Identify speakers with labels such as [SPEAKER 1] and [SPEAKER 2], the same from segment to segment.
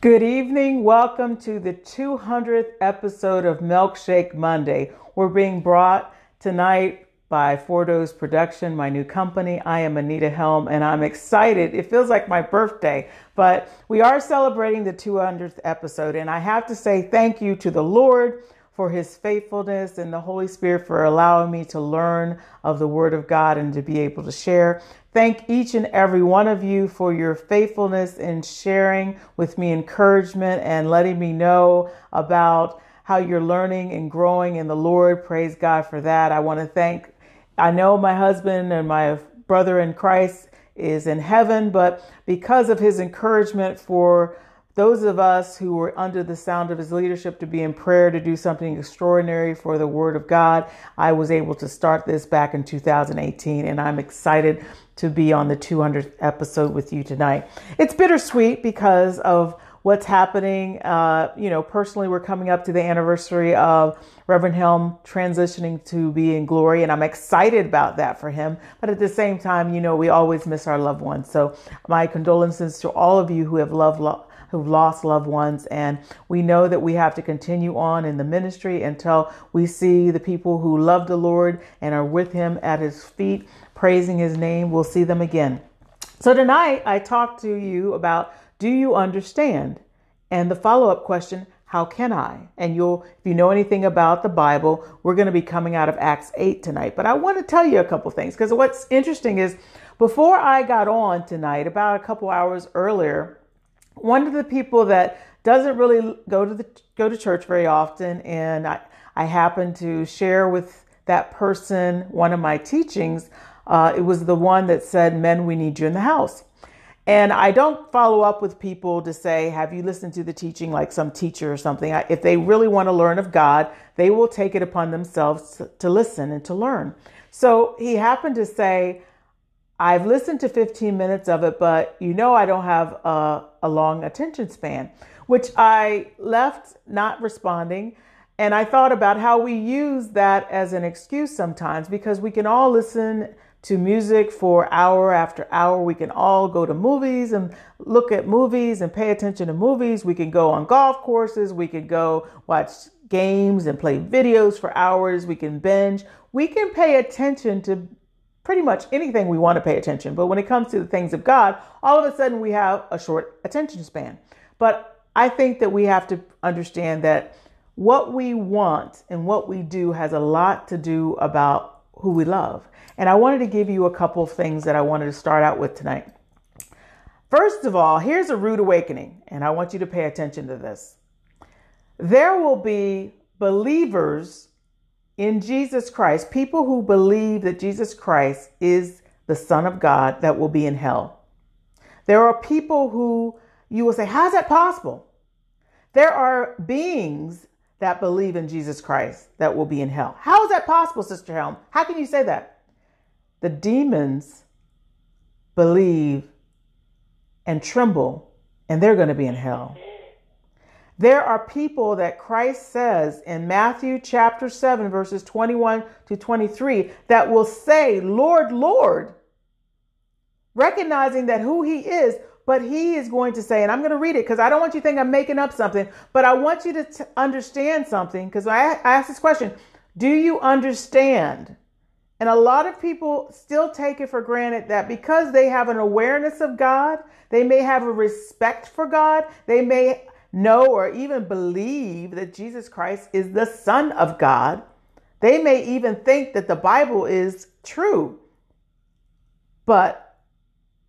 [SPEAKER 1] Good evening. Welcome to the 200th episode of Milkshake Monday. We're being brought tonight by Four Production, my new company. I am Anita Helm and I'm excited. It feels like my birthday, but we are celebrating the 200th episode. And I have to say thank you to the Lord for his faithfulness and the Holy Spirit for allowing me to learn of the Word of God and to be able to share. Thank each and every one of you for your faithfulness in sharing with me encouragement and letting me know about how you're learning and growing in the Lord. Praise God for that. I want to thank, I know my husband and my brother in Christ is in heaven, but because of his encouragement for those of us who were under the sound of his leadership to be in prayer to do something extraordinary for the word of God, I was able to start this back in 2018 and I'm excited to be on the 200th episode with you tonight. It's bittersweet because of what's happening. Uh, you know, personally, we're coming up to the anniversary of Reverend Helm transitioning to be in glory, and I'm excited about that for him. But at the same time, you know, we always miss our loved ones. So, my condolences to all of you who have loved. Lo- who've lost loved ones. And we know that we have to continue on in the ministry until we see the people who love the Lord and are with him at his feet praising his name. We'll see them again. So tonight I talk to you about do you understand? And the follow up question, how can I? And you'll, if you know anything about the Bible, we're going to be coming out of Acts 8 tonight. But I want to tell you a couple things because what's interesting is before I got on tonight, about a couple hours earlier, one of the people that doesn't really go to the go to church very often, and I, I happened to share with that person one of my teachings uh, it was the one that said, Men, we need you in the house. And I don't follow up with people to say, Have you listened to the teaching like some teacher or something? I, if they really want to learn of God, they will take it upon themselves to, to listen and to learn. So he happened to say, I've listened to 15 minutes of it, but you know, I don't have a, a long attention span, which I left not responding. And I thought about how we use that as an excuse sometimes because we can all listen to music for hour after hour. We can all go to movies and look at movies and pay attention to movies. We can go on golf courses. We can go watch games and play videos for hours. We can binge. We can pay attention to pretty much anything we want to pay attention. But when it comes to the things of God, all of a sudden we have a short attention span. But I think that we have to understand that what we want and what we do has a lot to do about who we love. And I wanted to give you a couple of things that I wanted to start out with tonight. First of all, here's a rude awakening, and I want you to pay attention to this. There will be believers in Jesus Christ, people who believe that Jesus Christ is the Son of God, that will be in hell. There are people who you will say, How's that possible? There are beings that believe in Jesus Christ that will be in hell. How is that possible, Sister Helm? How can you say that? the demons believe and tremble, and they're going to be in hell. There are people that Christ says in Matthew chapter 7, verses 21 to 23, that will say, Lord, Lord, recognizing that who he is, but he is going to say, and I'm going to read it because I don't want you to think I'm making up something, but I want you to t- understand something because I, I asked this question Do you understand and a lot of people still take it for granted that because they have an awareness of God, they may have a respect for God, they may know or even believe that Jesus Christ is the Son of God. They may even think that the Bible is true, but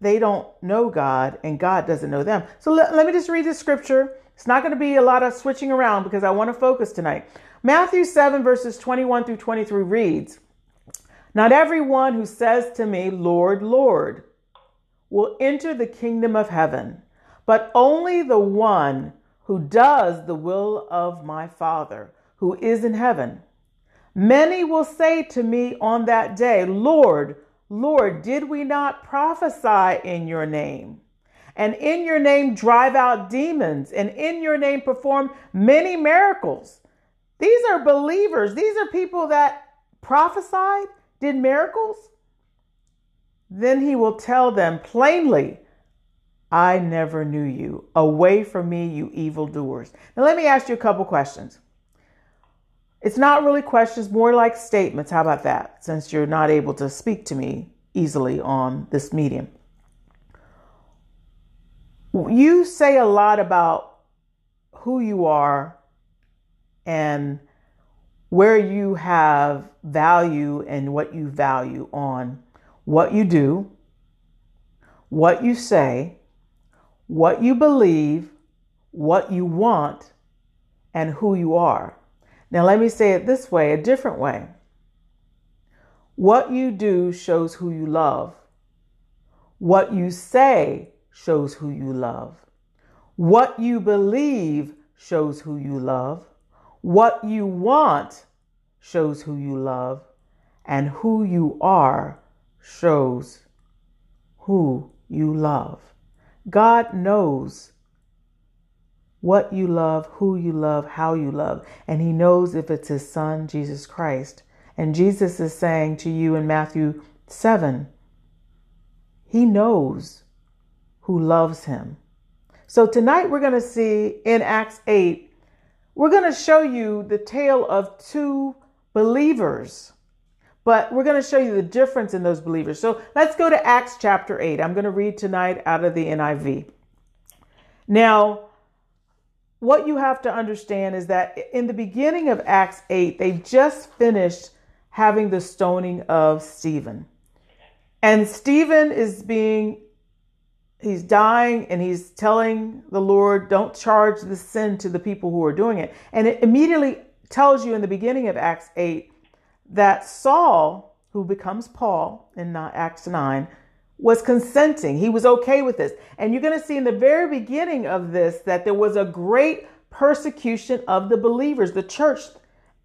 [SPEAKER 1] they don't know God and God doesn't know them. So let, let me just read the scripture. It's not going to be a lot of switching around because I want to focus tonight. Matthew 7, verses 21 through 23 reads, not everyone who says to me, Lord, Lord, will enter the kingdom of heaven, but only the one who does the will of my Father who is in heaven. Many will say to me on that day, Lord, Lord, did we not prophesy in your name? And in your name drive out demons, and in your name perform many miracles. These are believers. These are people that prophesied did miracles? Then he will tell them plainly, I never knew you. Away from me, you evildoers. Now, let me ask you a couple questions. It's not really questions, more like statements. How about that? Since you're not able to speak to me easily on this medium. You say a lot about who you are and where you have value and what you value on what you do, what you say, what you believe, what you want, and who you are. Now, let me say it this way a different way. What you do shows who you love. What you say shows who you love. What you believe shows who you love. What you want shows who you love. And who you are shows who you love. God knows what you love, who you love, how you love. And He knows if it's His Son, Jesus Christ. And Jesus is saying to you in Matthew 7, He knows who loves Him. So tonight we're going to see in Acts 8, we're going to show you the tale of two believers. But we're going to show you the difference in those believers. So let's go to Acts chapter 8. I'm going to read tonight out of the NIV. Now, what you have to understand is that in the beginning of Acts 8, they just finished having the stoning of Stephen. And Stephen is being, he's dying and he's telling the Lord, don't charge the sin to the people who are doing it. And it immediately tells you in the beginning of Acts 8 that Saul, who becomes Paul in Acts 9, was consenting. He was okay with this. And you're going to see in the very beginning of this that there was a great persecution of the believers, the church,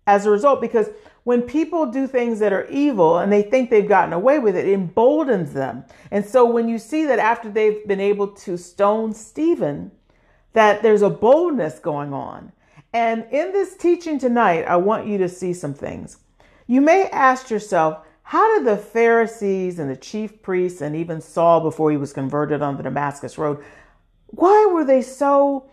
[SPEAKER 1] as a result, because when people do things that are evil and they think they've gotten away with it, it emboldens them. And so when you see that after they've been able to stone Stephen, that there's a boldness going on. And in this teaching tonight, I want you to see some things. You may ask yourself, how did the Pharisees and the chief priests and even Saul before he was converted on the Damascus Road, why were they so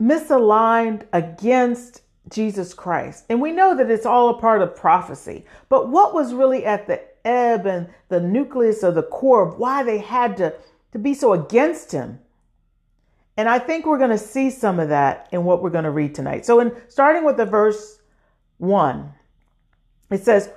[SPEAKER 1] misaligned against Jesus Christ? And we know that it's all a part of prophecy. But what was really at the ebb and the nucleus of the core of why they had to, to be so against him? And I think we're going to see some of that in what we're going to read tonight. So in starting with the verse 1, it says,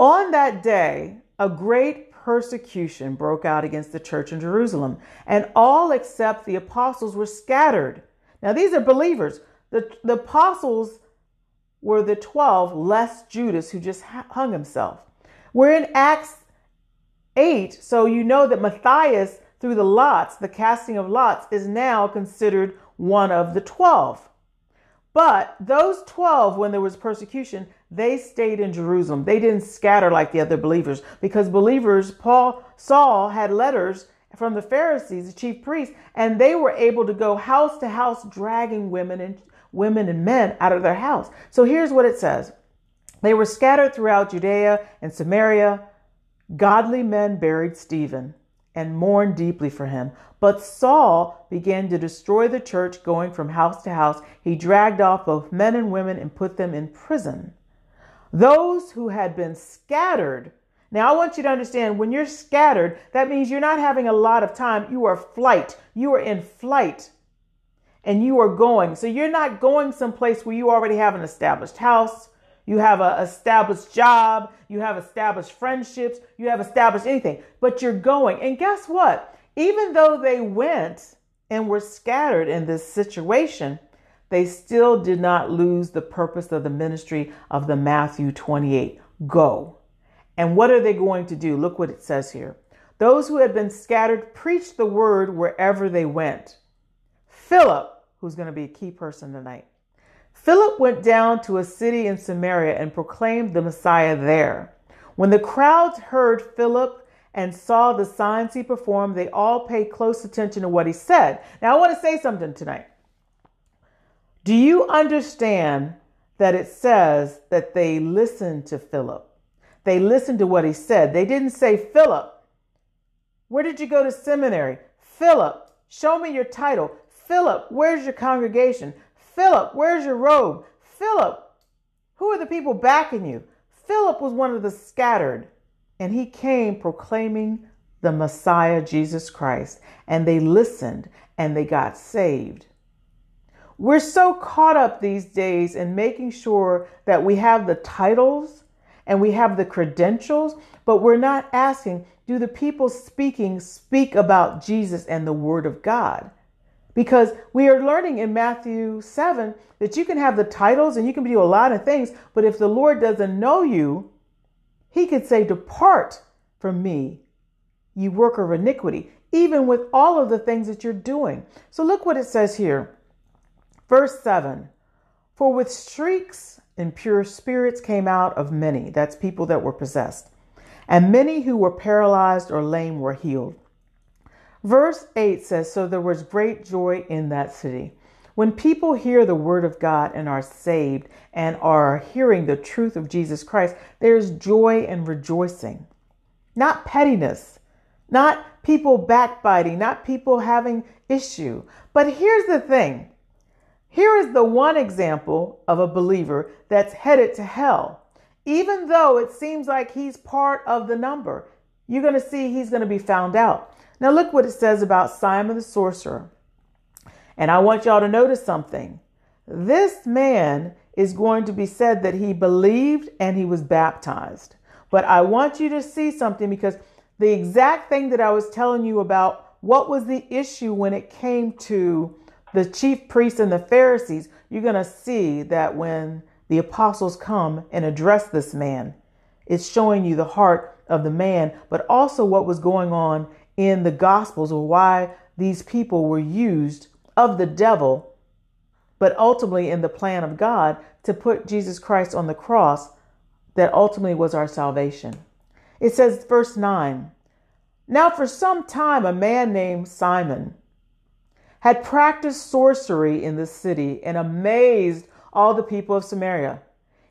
[SPEAKER 1] on that day, a great persecution broke out against the church in Jerusalem, and all except the apostles were scattered. Now, these are believers. The, the apostles were the 12, less Judas, who just hung himself. We're in Acts 8, so you know that Matthias, through the lots, the casting of lots, is now considered one of the 12. But those 12, when there was persecution, they stayed in Jerusalem. They didn't scatter like the other believers because believers, Paul, Saul had letters from the Pharisees, the chief priests, and they were able to go house to house dragging women and women and men out of their house. So here's what it says. They were scattered throughout Judea and Samaria. Godly men buried Stephen and mourned deeply for him. But Saul began to destroy the church, going from house to house. He dragged off both men and women and put them in prison. Those who had been scattered. Now, I want you to understand when you're scattered, that means you're not having a lot of time. You are flight. You are in flight and you are going. So you're not going someplace where you already have an established house. You have an established job. You have established friendships. You have established anything, but you're going. And guess what? Even though they went and were scattered in this situation, they still did not lose the purpose of the ministry of the Matthew 28 go. And what are they going to do? Look what it says here. Those who had been scattered preached the word wherever they went. Philip, who's going to be a key person tonight, Philip went down to a city in Samaria and proclaimed the Messiah there. When the crowds heard Philip and saw the signs he performed, they all paid close attention to what he said. Now, I want to say something tonight. Do you understand that it says that they listened to Philip? They listened to what he said. They didn't say, Philip, where did you go to seminary? Philip, show me your title. Philip, where's your congregation? Philip, where's your robe? Philip, who are the people backing you? Philip was one of the scattered, and he came proclaiming the Messiah, Jesus Christ, and they listened and they got saved. We're so caught up these days in making sure that we have the titles and we have the credentials, but we're not asking, do the people speaking speak about Jesus and the Word of God? Because we are learning in Matthew 7 that you can have the titles and you can do a lot of things, but if the Lord doesn't know you, He could say, Depart from me, you worker of iniquity, even with all of the things that you're doing. So look what it says here Verse 7 For with shrieks impure spirits came out of many, that's people that were possessed, and many who were paralyzed or lame were healed. Verse 8 says, So there was great joy in that city. When people hear the word of God and are saved and are hearing the truth of Jesus Christ, there's joy and rejoicing. Not pettiness, not people backbiting, not people having issue. But here's the thing here is the one example of a believer that's headed to hell. Even though it seems like he's part of the number, you're going to see he's going to be found out. Now, look what it says about Simon the sorcerer. And I want y'all to notice something. This man is going to be said that he believed and he was baptized. But I want you to see something because the exact thing that I was telling you about what was the issue when it came to the chief priests and the Pharisees, you're going to see that when the apostles come and address this man, it's showing you the heart of the man, but also what was going on in the Gospels or why these people were used of the devil, but ultimately in the plan of God to put Jesus Christ on the cross that ultimately was our salvation. It says, verse 9 Now for some time, a man named Simon, had practiced sorcery in the city and amazed all the people of Samaria.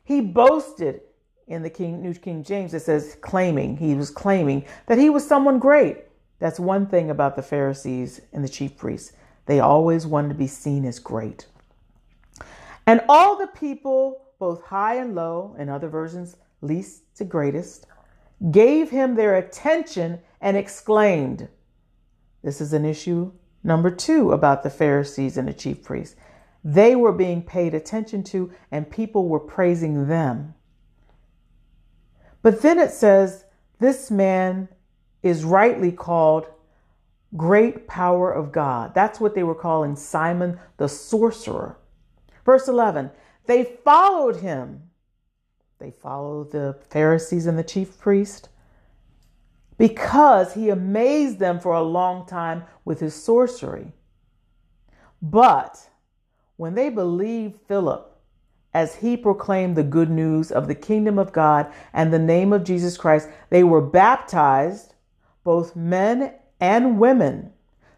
[SPEAKER 1] He boasted in the King, New King James, it says claiming, he was claiming that he was someone great. That's one thing about the Pharisees and the chief priests. They always wanted to be seen as great. And all the people, both high and low, in other versions, least to greatest, gave him their attention and exclaimed, This is an issue Number two, about the Pharisees and the chief priests. They were being paid attention to, and people were praising them. But then it says, This man is rightly called Great Power of God. That's what they were calling Simon the sorcerer. Verse 11, they followed him. They followed the Pharisees and the chief priest because he amazed them for a long time with his sorcery. But when they believed Philip as he proclaimed the good news of the kingdom of God and the name of Jesus Christ, they were baptized, both men and women.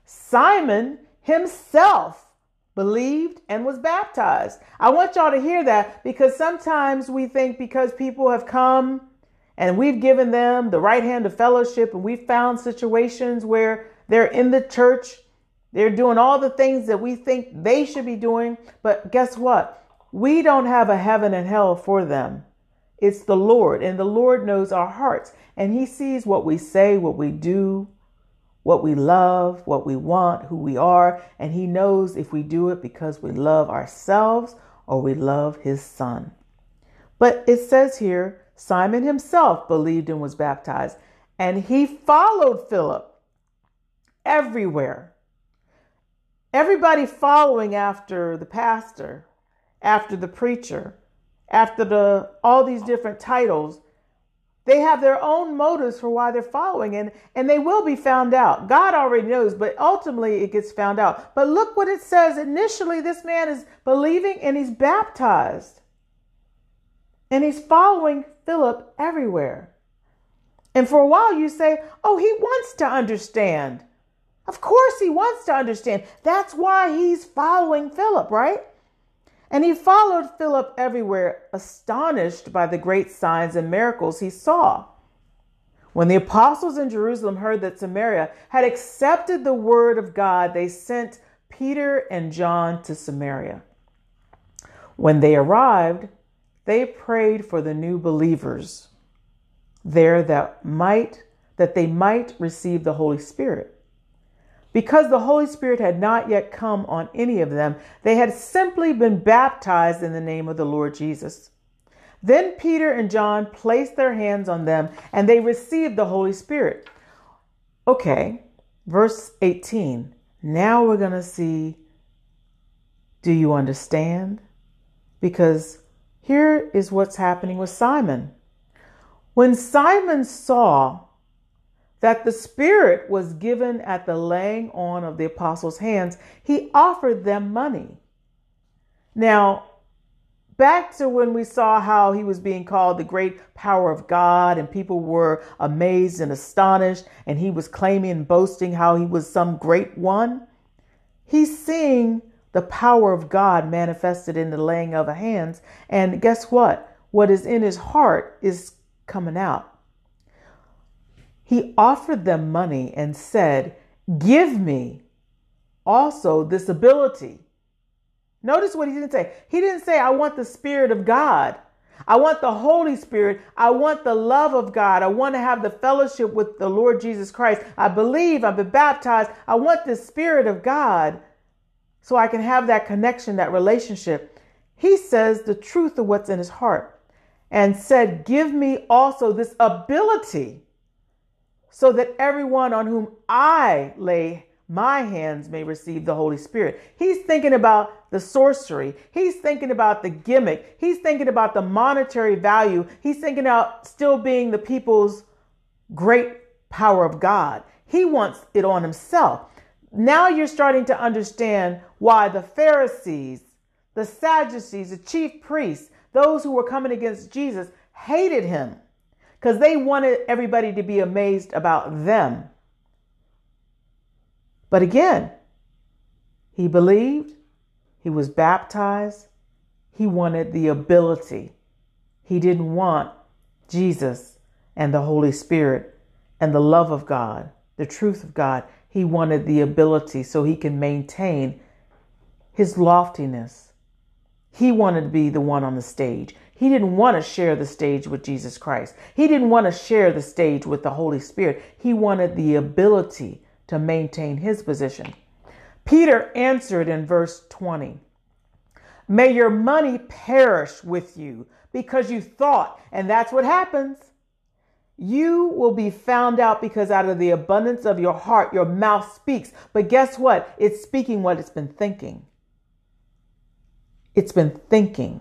[SPEAKER 1] Simon himself believed and was baptized. I want y'all to hear that because sometimes we think because people have come and we've given them the right hand of fellowship and we've found situations where they're in the church. They're doing all the things that we think they should be doing. But guess what? We don't have a heaven and hell for them. It's the lord and the lord knows our hearts. And he sees what we say what we do what we love what we want who we are. And he knows if we do it because we love ourselves or we love his son. But it says here Simon himself believed and was baptized, and he followed Philip everywhere. Everybody following after the pastor, after the preacher, after the all these different titles, they have their own motives for why they're following and and they will be found out. God already knows, but ultimately it gets found out. But look what it says. Initially this man is believing and he's baptized. And he's following Philip everywhere. And for a while you say, oh, he wants to understand. Of course he wants to understand. That's why he's following Philip, right? And he followed Philip everywhere, astonished by the great signs and miracles he saw. When the apostles in Jerusalem heard that Samaria had accepted the word of God, they sent Peter and John to Samaria. When they arrived, they prayed for the new believers there that might that they might receive the Holy Spirit. Because the Holy Spirit had not yet come on any of them, they had simply been baptized in the name of the Lord Jesus. Then Peter and John placed their hands on them and they received the Holy Spirit. Okay, verse 18. Now we're going to see do you understand? Because here is what's happening with Simon. When Simon saw that the Spirit was given at the laying on of the apostles' hands, he offered them money. Now, back to when we saw how he was being called the great power of God, and people were amazed and astonished, and he was claiming and boasting how he was some great one. He's seeing the power of God manifested in the laying of hands, and guess what? What is in his heart is coming out. He offered them money and said, Give me also this ability. Notice what he didn't say. He didn't say, I want the Spirit of God. I want the Holy Spirit. I want the love of God. I want to have the fellowship with the Lord Jesus Christ. I believe I've been baptized. I want the Spirit of God so I can have that connection, that relationship. He says the truth of what's in his heart and said, Give me also this ability so that everyone on whom I lay my hands may receive the Holy Spirit. He's thinking about the sorcery. He's thinking about the gimmick. He's thinking about the monetary value. He's thinking about still being the people's great power of God. He wants it on himself. Now you're starting to understand why the Pharisees, the Sadducees, the chief priests, those who were coming against Jesus hated him because they wanted everybody to be amazed about them. But again, he believed, he was baptized, he wanted the ability. He didn't want Jesus and the Holy Spirit and the love of God, the truth of God. He wanted the ability so he can maintain his loftiness. He wanted to be the one on the stage. He didn't want to share the stage with Jesus Christ. He didn't want to share the stage with the Holy Spirit. He wanted the ability to maintain his position. Peter answered in verse 20 May your money perish with you because you thought, and that's what happens. You will be found out because out of the abundance of your heart, your mouth speaks. But guess what? It's speaking what it's been thinking. It's been thinking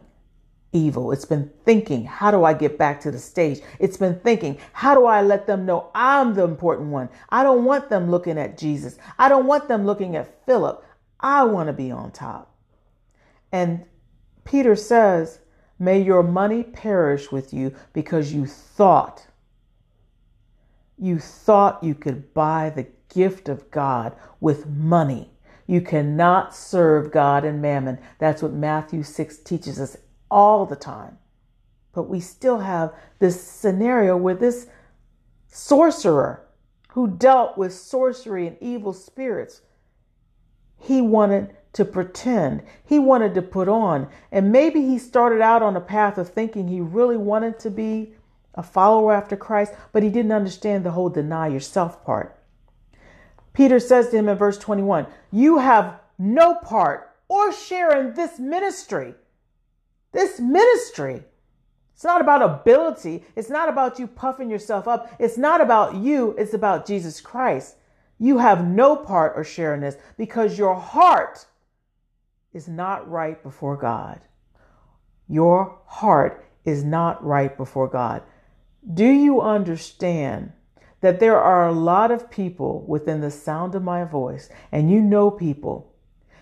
[SPEAKER 1] evil. It's been thinking, how do I get back to the stage? It's been thinking, how do I let them know I'm the important one? I don't want them looking at Jesus. I don't want them looking at Philip. I want to be on top. And Peter says, May your money perish with you because you thought, you thought you could buy the gift of God with money. You cannot serve God and mammon. That's what Matthew 6 teaches us all the time. But we still have this scenario where this sorcerer who dealt with sorcery and evil spirits, he wanted to pretend, he wanted to put on. And maybe he started out on a path of thinking he really wanted to be a follower after Christ, but he didn't understand the whole deny yourself part. Peter says to him in verse 21 You have no part or share in this ministry this ministry. It's not about ability. It's not about you puffing yourself up. It's not about you. It's about Jesus Christ. You have no part or share in this because your heart is not right before God. Your heart is not right before God. Do you understand that there are a lot of people within the sound of my voice, and you know people,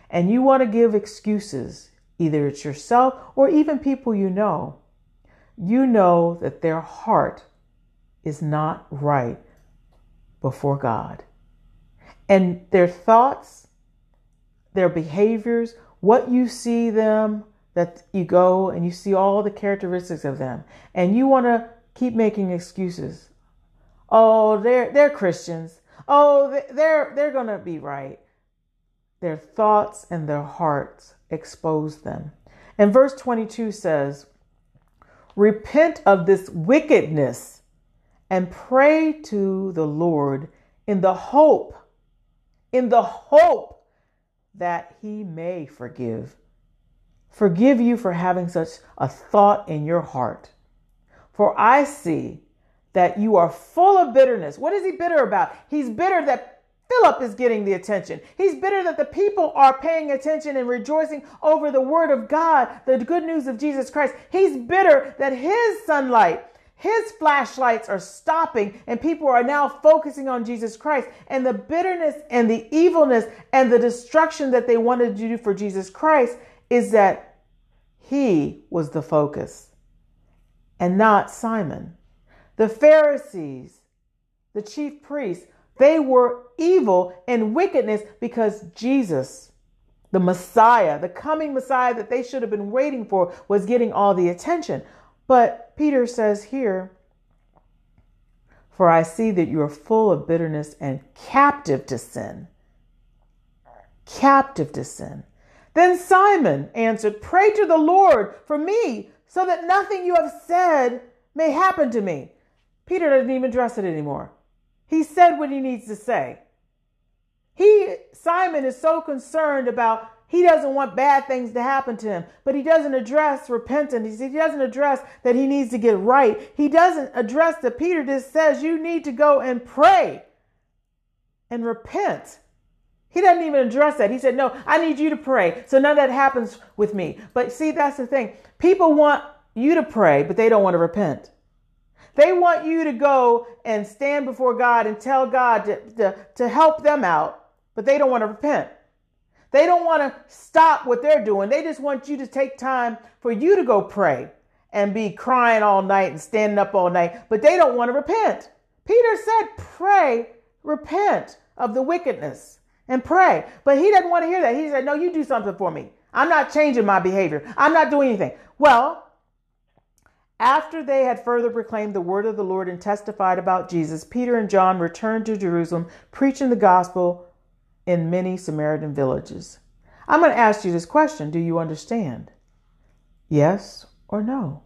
[SPEAKER 1] and you want to give excuses either it's yourself or even people you know, you know that their heart is not right before God. And their thoughts, their behaviors, what you see them, that you go and you see all the characteristics of them, and you want to keep making excuses. Oh, they're they're Christians. Oh, they're they're going to be right. Their thoughts and their hearts expose them. And verse 22 says, Repent of this wickedness and pray to the Lord in the hope, in the hope that he may forgive. Forgive you for having such a thought in your heart. For I see that you are full of bitterness. What is he bitter about? He's bitter that Philip is getting the attention. He's bitter that the people are paying attention and rejoicing over the word of God, the good news of Jesus Christ. He's bitter that his sunlight, his flashlights are stopping and people are now focusing on Jesus Christ. And the bitterness and the evilness and the destruction that they wanted to do for Jesus Christ is that he was the focus and not Simon. The Pharisees, the chief priests, they were evil and wickedness because Jesus, the Messiah, the coming Messiah that they should have been waiting for, was getting all the attention. But Peter says here, For I see that you are full of bitterness and captive to sin. Captive to sin. Then Simon answered, Pray to the Lord for me, so that nothing you have said may happen to me. Peter doesn't even address it anymore. He said what he needs to say. He, Simon, is so concerned about he doesn't want bad things to happen to him, but he doesn't address repentance. He doesn't address that he needs to get right. He doesn't address that Peter just says you need to go and pray and repent. He doesn't even address that. He said, No, I need you to pray. So none of that happens with me. But see, that's the thing. People want you to pray, but they don't want to repent. They want you to go and stand before God and tell God to, to, to help them out, but they don't want to repent. They don't want to stop what they're doing. They just want you to take time for you to go pray and be crying all night and standing up all night, but they don't want to repent. Peter said, Pray, repent of the wickedness and pray. But he doesn't want to hear that. He said, No, you do something for me. I'm not changing my behavior. I'm not doing anything. Well, after they had further proclaimed the word of the Lord and testified about Jesus, Peter and John returned to Jerusalem, preaching the gospel in many Samaritan villages. I'm going to ask you this question Do you understand? Yes or no?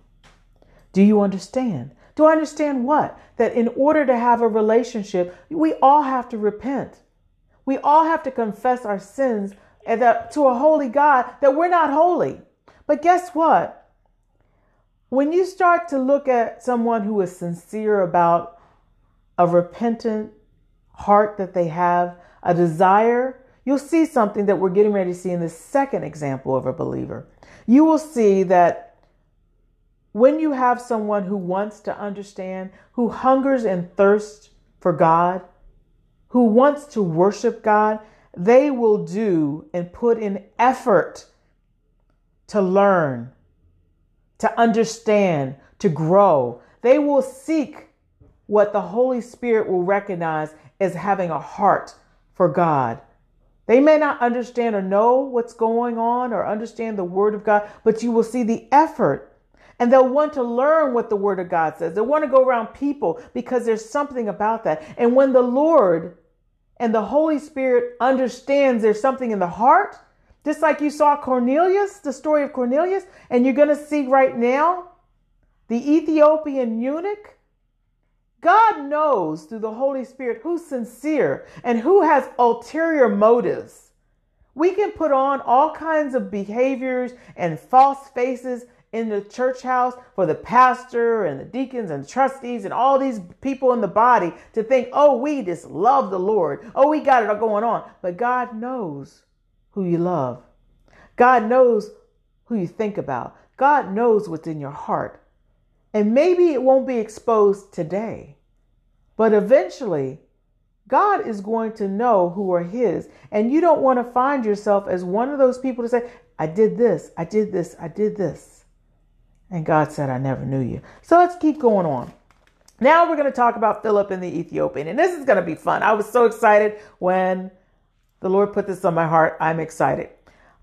[SPEAKER 1] Do you understand? Do I understand what? That in order to have a relationship, we all have to repent. We all have to confess our sins to a holy God that we're not holy. But guess what? When you start to look at someone who is sincere about a repentant heart that they have, a desire, you'll see something that we're getting ready to see in the second example of a believer. You will see that when you have someone who wants to understand, who hungers and thirsts for God, who wants to worship God, they will do and put in effort to learn, to understand, to grow. They will seek what the Holy Spirit will recognize as having a heart for God. They may not understand or know what's going on or understand the Word of God, but you will see the effort. And they'll want to learn what the Word of God says. They'll want to go around people because there's something about that. And when the Lord and the Holy Spirit understands there's something in the heart, just like you saw Cornelius, the story of Cornelius, and you're going to see right now the Ethiopian eunuch. God knows through the Holy Spirit who's sincere and who has ulterior motives. We can put on all kinds of behaviors and false faces in the church house for the pastor and the deacons and trustees and all these people in the body to think, oh, we just love the Lord. Oh, we got it all going on. But God knows who you love. God knows who you think about. God knows what's in your heart. And maybe it won't be exposed today, but eventually, God is going to know who are His. And you don't want to find yourself as one of those people to say, I did this, I did this, I did this. And God said, I never knew you. So let's keep going on. Now we're going to talk about Philip and the Ethiopian. And this is going to be fun. I was so excited when the Lord put this on my heart. I'm excited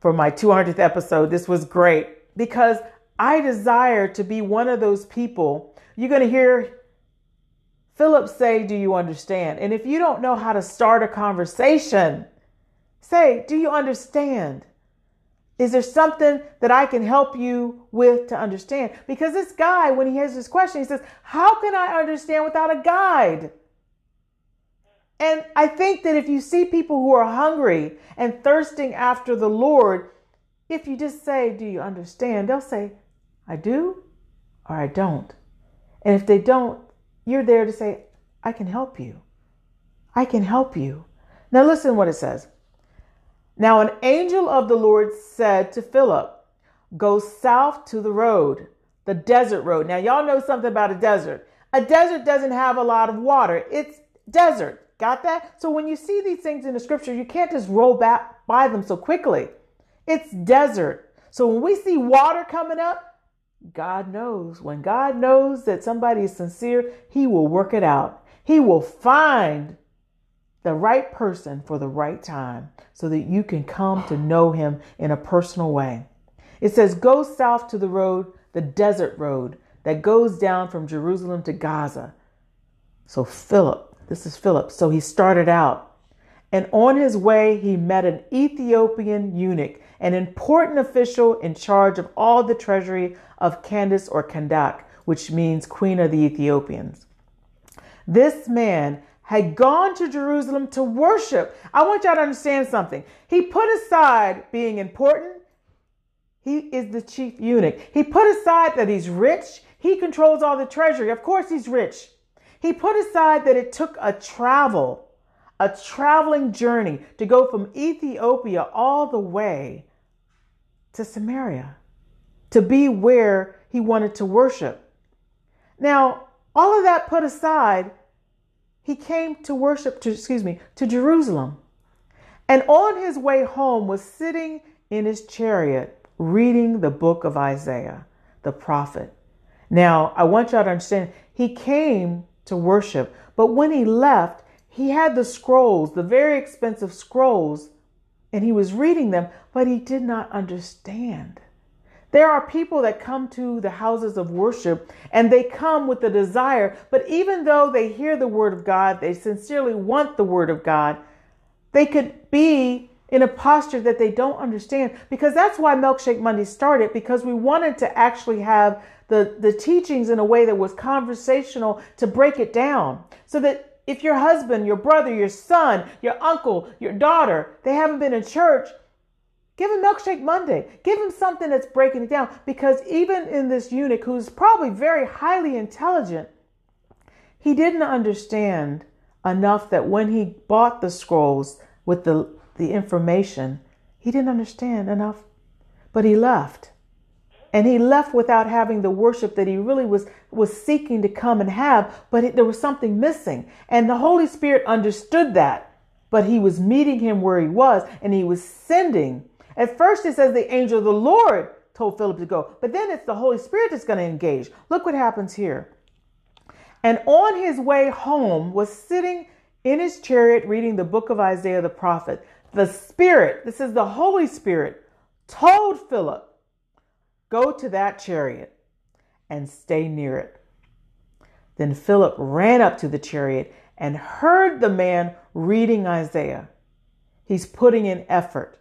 [SPEAKER 1] for my 200th episode. This was great because I desire to be one of those people. You're going to hear Philip say, Do you understand? And if you don't know how to start a conversation, say, Do you understand? Is there something that I can help you with to understand? Because this guy, when he has this question, he says, How can I understand without a guide? And I think that if you see people who are hungry and thirsting after the Lord, if you just say, Do you understand? They'll say, I do or I don't. And if they don't, you're there to say, I can help you. I can help you. Now, listen what it says. Now, an angel of the Lord said to Philip, Go south to the road, the desert road. Now, y'all know something about a desert. A desert doesn't have a lot of water, it's desert. Got that? So, when you see these things in the scripture, you can't just roll back by them so quickly. It's desert. So, when we see water coming up, God knows. When God knows that somebody is sincere, He will work it out. He will find the right person for the right time so that you can come to know Him in a personal way. It says, Go south to the road, the desert road that goes down from Jerusalem to Gaza. So, Philip, this is Philip. So he started out. And on his way, he met an Ethiopian eunuch, an important official in charge of all the treasury of Candace or Kandak, which means Queen of the Ethiopians. This man had gone to Jerusalem to worship. I want y'all to understand something. He put aside being important. He is the chief eunuch. He put aside that he's rich. He controls all the treasury. Of course, he's rich. He put aside that it took a travel, a traveling journey to go from Ethiopia all the way to Samaria to be where he wanted to worship. Now, all of that put aside, he came to worship to excuse me, to Jerusalem. And on his way home was sitting in his chariot reading the book of Isaiah, the prophet. Now, I want y'all to understand, he came to worship, but when he left, he had the scrolls, the very expensive scrolls, and he was reading them, but he did not understand. There are people that come to the houses of worship and they come with the desire, but even though they hear the word of God, they sincerely want the word of God, they could be in a posture that they don't understand. Because that's why Milkshake Monday started because we wanted to actually have the, the teachings in a way that was conversational to break it down. So that if your husband, your brother, your son, your uncle, your daughter, they haven't been in church, Give him Milkshake Monday. Give him something that's breaking it down. Because even in this eunuch, who's probably very highly intelligent, he didn't understand enough that when he bought the scrolls with the, the information, he didn't understand enough. But he left. And he left without having the worship that he really was, was seeking to come and have, but it, there was something missing. And the Holy Spirit understood that, but he was meeting him where he was, and he was sending at first, it says the angel of the Lord told Philip to go, but then it's the Holy Spirit that's going to engage. Look what happens here. And on his way home was sitting in his chariot reading the book of Isaiah the prophet. The Spirit, this is the Holy Spirit, told Philip, Go to that chariot and stay near it. Then Philip ran up to the chariot and heard the man reading Isaiah. He's putting in effort.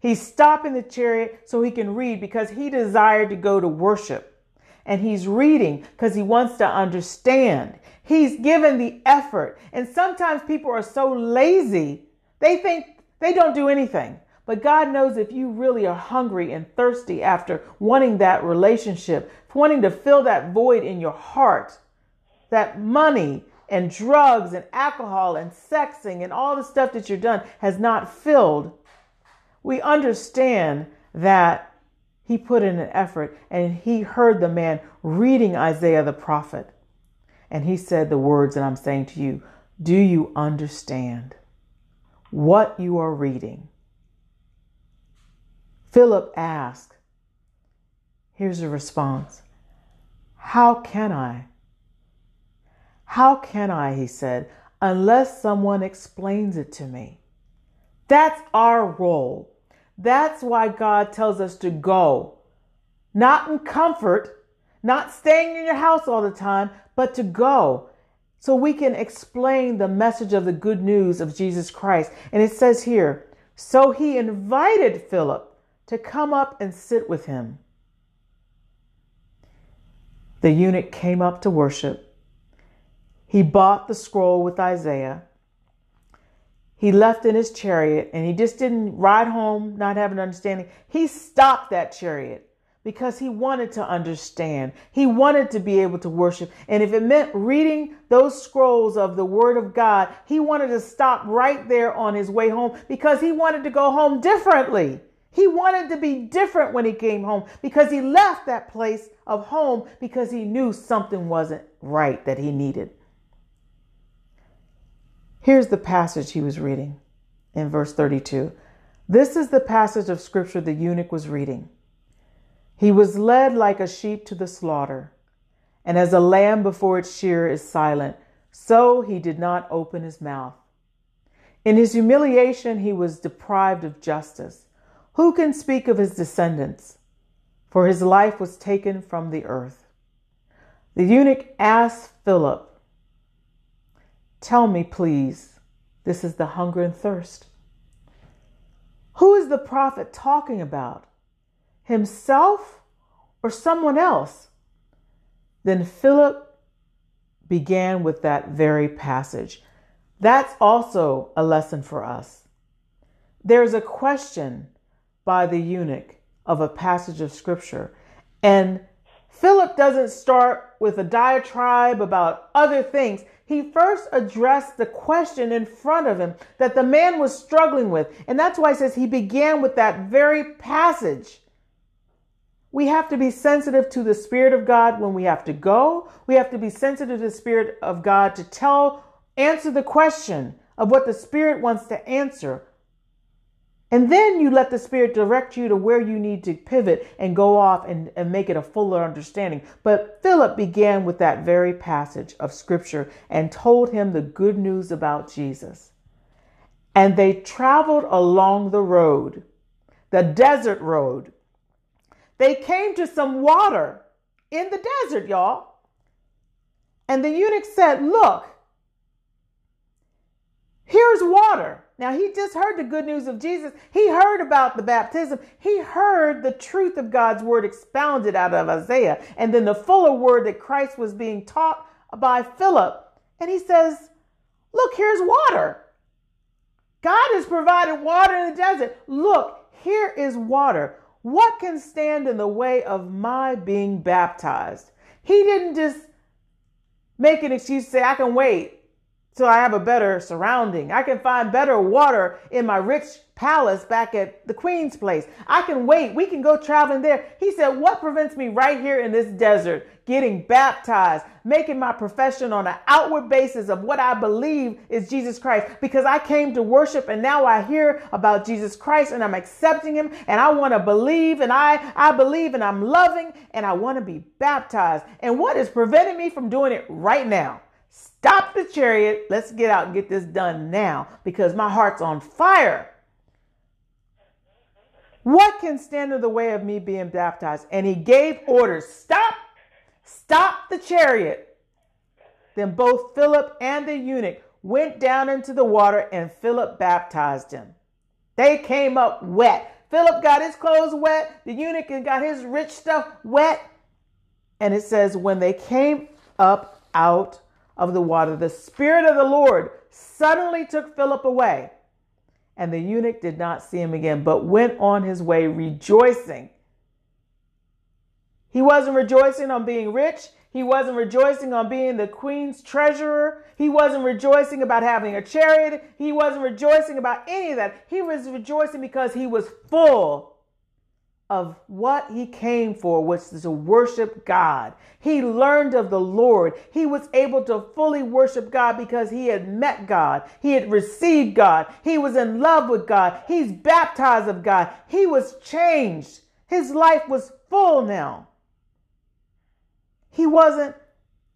[SPEAKER 1] He's stopping the chariot so he can read because he desired to go to worship. And he's reading because he wants to understand. He's given the effort. And sometimes people are so lazy, they think they don't do anything. But God knows if you really are hungry and thirsty after wanting that relationship, wanting to fill that void in your heart, that money and drugs and alcohol and sexing and all the stuff that you're done has not filled, we understand that he put in an effort and he heard the man reading Isaiah the prophet. And he said the words that I'm saying to you Do you understand what you are reading? Philip asked, Here's the response How can I? How can I, he said, unless someone explains it to me? That's our role. That's why God tells us to go. Not in comfort, not staying in your house all the time, but to go. so we can explain the message of the good news of Jesus Christ. And it says here, so he invited Philip to come up and sit with him. The eunuch came up to worship. He bought the scroll with Isaiah. He left in his chariot and he just didn't ride home, not having understanding. He stopped that chariot because he wanted to understand. He wanted to be able to worship. And if it meant reading those scrolls of the Word of God, he wanted to stop right there on his way home because he wanted to go home differently. He wanted to be different when he came home because he left that place of home because he knew something wasn't right that he needed. Here's the passage he was reading in verse 32. This is the passage of scripture the eunuch was reading. He was led like a sheep to the slaughter, and as a lamb before its shearer is silent, so he did not open his mouth. In his humiliation, he was deprived of justice. Who can speak of his descendants? For his life was taken from the earth. The eunuch asked Philip, Tell me, please, this is the hunger and thirst. Who is the prophet talking about? himself or someone else? Then Philip began with that very passage. That's also a lesson for us. There's a question by the eunuch of a passage of scripture, and Philip doesn't start with a diatribe about other things. He first addressed the question in front of him that the man was struggling with. And that's why he says he began with that very passage. We have to be sensitive to the Spirit of God when we have to go. We have to be sensitive to the Spirit of God to tell, answer the question of what the Spirit wants to answer. And then you let the Spirit direct you to where you need to pivot and go off and, and make it a fuller understanding. But Philip began with that very passage of Scripture and told him the good news about Jesus. And they traveled along the road, the desert road they came to some water in the desert, y'all. And the eunuch said, Look, here's water. Now, he just heard the good news of Jesus. He heard about the baptism. He heard the truth of God's word expounded out of Isaiah, and then the fuller word that Christ was being taught by Philip. And he says, Look, here's water. God has provided water in the desert. Look, here is water. What can stand in the way of my being baptized? He didn't just make an excuse say, I can wait till I have a better surrounding. I can find better water in my rich palace back at the Queen's place. I can wait. We can go traveling there. He said, What prevents me right here in this desert getting baptized, making my profession on an outward basis of what I believe is Jesus Christ? Because I came to worship and now I hear about Jesus Christ and I'm accepting him and I want to believe and I, I believe and I'm loving and I want to be baptized. And what is preventing me from doing it right now? Stop the chariot. Let's get out and get this done now because my heart's on fire. What can stand in the way of me being baptized? And he gave orders stop, stop the chariot. Then both Philip and the eunuch went down into the water, and Philip baptized him. They came up wet. Philip got his clothes wet, the eunuch got his rich stuff wet. And it says, when they came up out of the water, the Spirit of the Lord suddenly took Philip away and the eunuch did not see him again, but went on his way rejoicing. He wasn't rejoicing on being rich. He wasn't rejoicing on being the queen's treasurer. He wasn't rejoicing about having a chariot. He wasn't rejoicing about any of that. He was rejoicing because he was full of what he came for, is to worship God. He learned of the Lord. He was able to fully worship God because he had met God. He had received God. He was in love with God. He's baptized of God. He was changed. His life was full now. He wasn't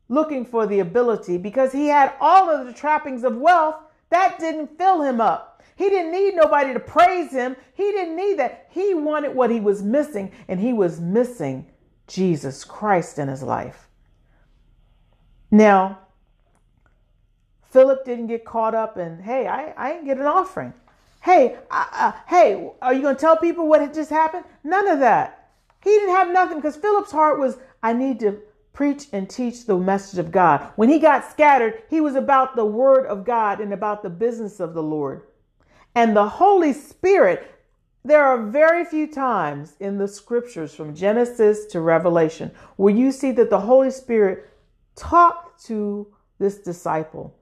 [SPEAKER 1] looking for the ability because he had all of the trappings of wealth. That didn't fill him up. He didn't need nobody to praise him. He didn't need that. He wanted what he was missing, and he was missing Jesus Christ in his life. Now, Philip didn't get caught up in, hey, I, I didn't get an offering. Hey, uh, hey, are you going to tell people what had just happened? None of that. He didn't have nothing because Philip's heart was, I need to preach and teach the message of God. When he got scattered, he was about the word of God and about the business of the Lord. And the Holy Spirit, there are very few times in the scriptures from Genesis to Revelation where you see that the Holy Spirit talked to this disciple.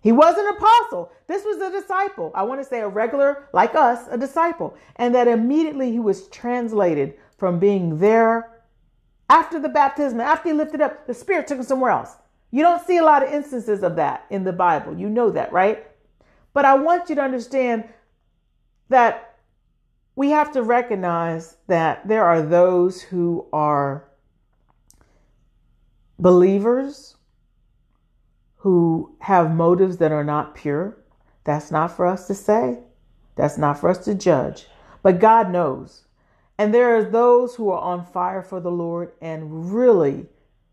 [SPEAKER 1] He was an apostle. This was a disciple. I want to say a regular, like us, a disciple. And that immediately he was translated from being there after the baptism, after he lifted up, the Spirit took him somewhere else. You don't see a lot of instances of that in the Bible. You know that, right? But I want you to understand that we have to recognize that there are those who are believers who have motives that are not pure. That's not for us to say. That's not for us to judge. But God knows. And there are those who are on fire for the Lord and really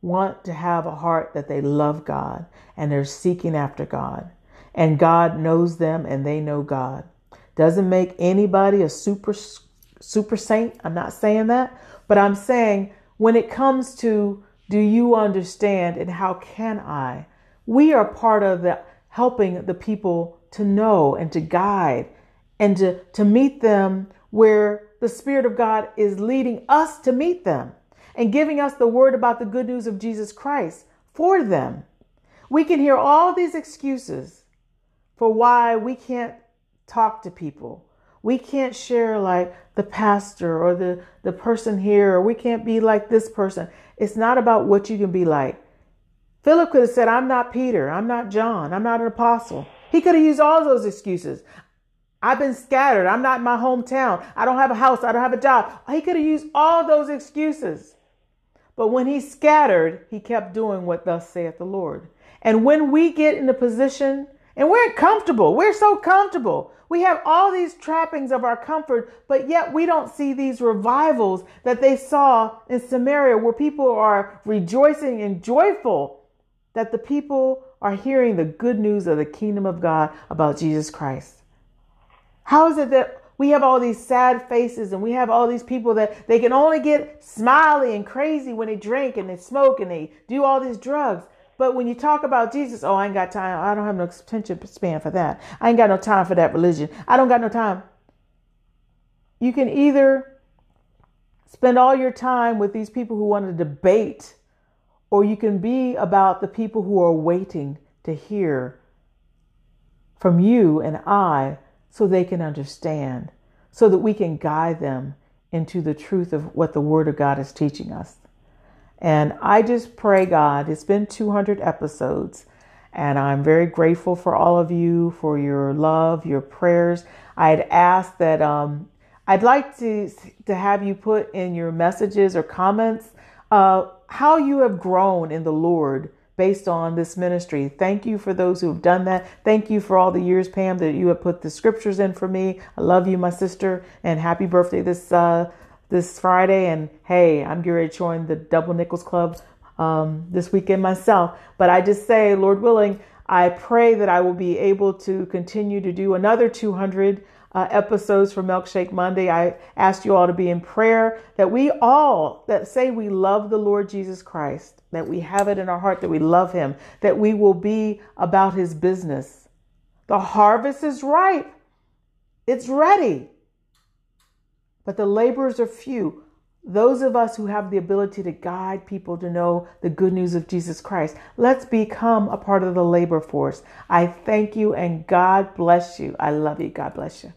[SPEAKER 1] want to have a heart that they love God and they're seeking after God. And God knows them and they know God. Doesn't make anybody a super super saint. I'm not saying that, but I'm saying when it comes to do you understand and how can I? We are part of the helping the people to know and to guide and to, to meet them where the Spirit of God is leading us to meet them and giving us the word about the good news of Jesus Christ for them. We can hear all these excuses for why we can't talk to people. We can't share like the pastor or the, the person here, or we can't be like this person. It's not about what you can be like. Philip could have said, I'm not Peter, I'm not John, I'm not an apostle. He could have used all those excuses. I've been scattered. I'm not in my hometown. I don't have a house. I don't have a job. He could have used all those excuses. But when he scattered, he kept doing what thus saith the Lord. And when we get in a position and we're comfortable, we're so comfortable. We have all these trappings of our comfort, but yet we don't see these revivals that they saw in Samaria where people are rejoicing and joyful that the people are hearing the good news of the kingdom of God about Jesus Christ. How is it that we have all these sad faces and we have all these people that they can only get smiley and crazy when they drink and they smoke and they do all these drugs? But when you talk about Jesus, oh, I ain't got time. I don't have no attention span for that. I ain't got no time for that religion. I don't got no time. You can either spend all your time with these people who want to debate, or you can be about the people who are waiting to hear from you and I so they can understand, so that we can guide them into the truth of what the Word of God is teaching us. And I just pray, God, it's been 200 episodes, and I'm very grateful for all of you for your love, your prayers. I'd ask that um, I'd like to to have you put in your messages or comments uh, how you have grown in the Lord based on this ministry. Thank you for those who have done that. Thank you for all the years, Pam, that you have put the scriptures in for me. I love you, my sister, and happy birthday this uh, this Friday. And hey, I'm getting ready to join the Double Nickels Club um, this weekend myself. But I just say, Lord willing, I pray that I will be able to continue to do another 200 uh, episodes for Milkshake Monday. I ask you all to be in prayer that we all that say we love the Lord Jesus Christ, that we have it in our heart that we love him, that we will be about his business. The harvest is ripe. It's ready. But the laborers are few. Those of us who have the ability to guide people to know the good news of Jesus Christ, let's become a part of the labor force. I thank you and God bless you. I love you. God bless you.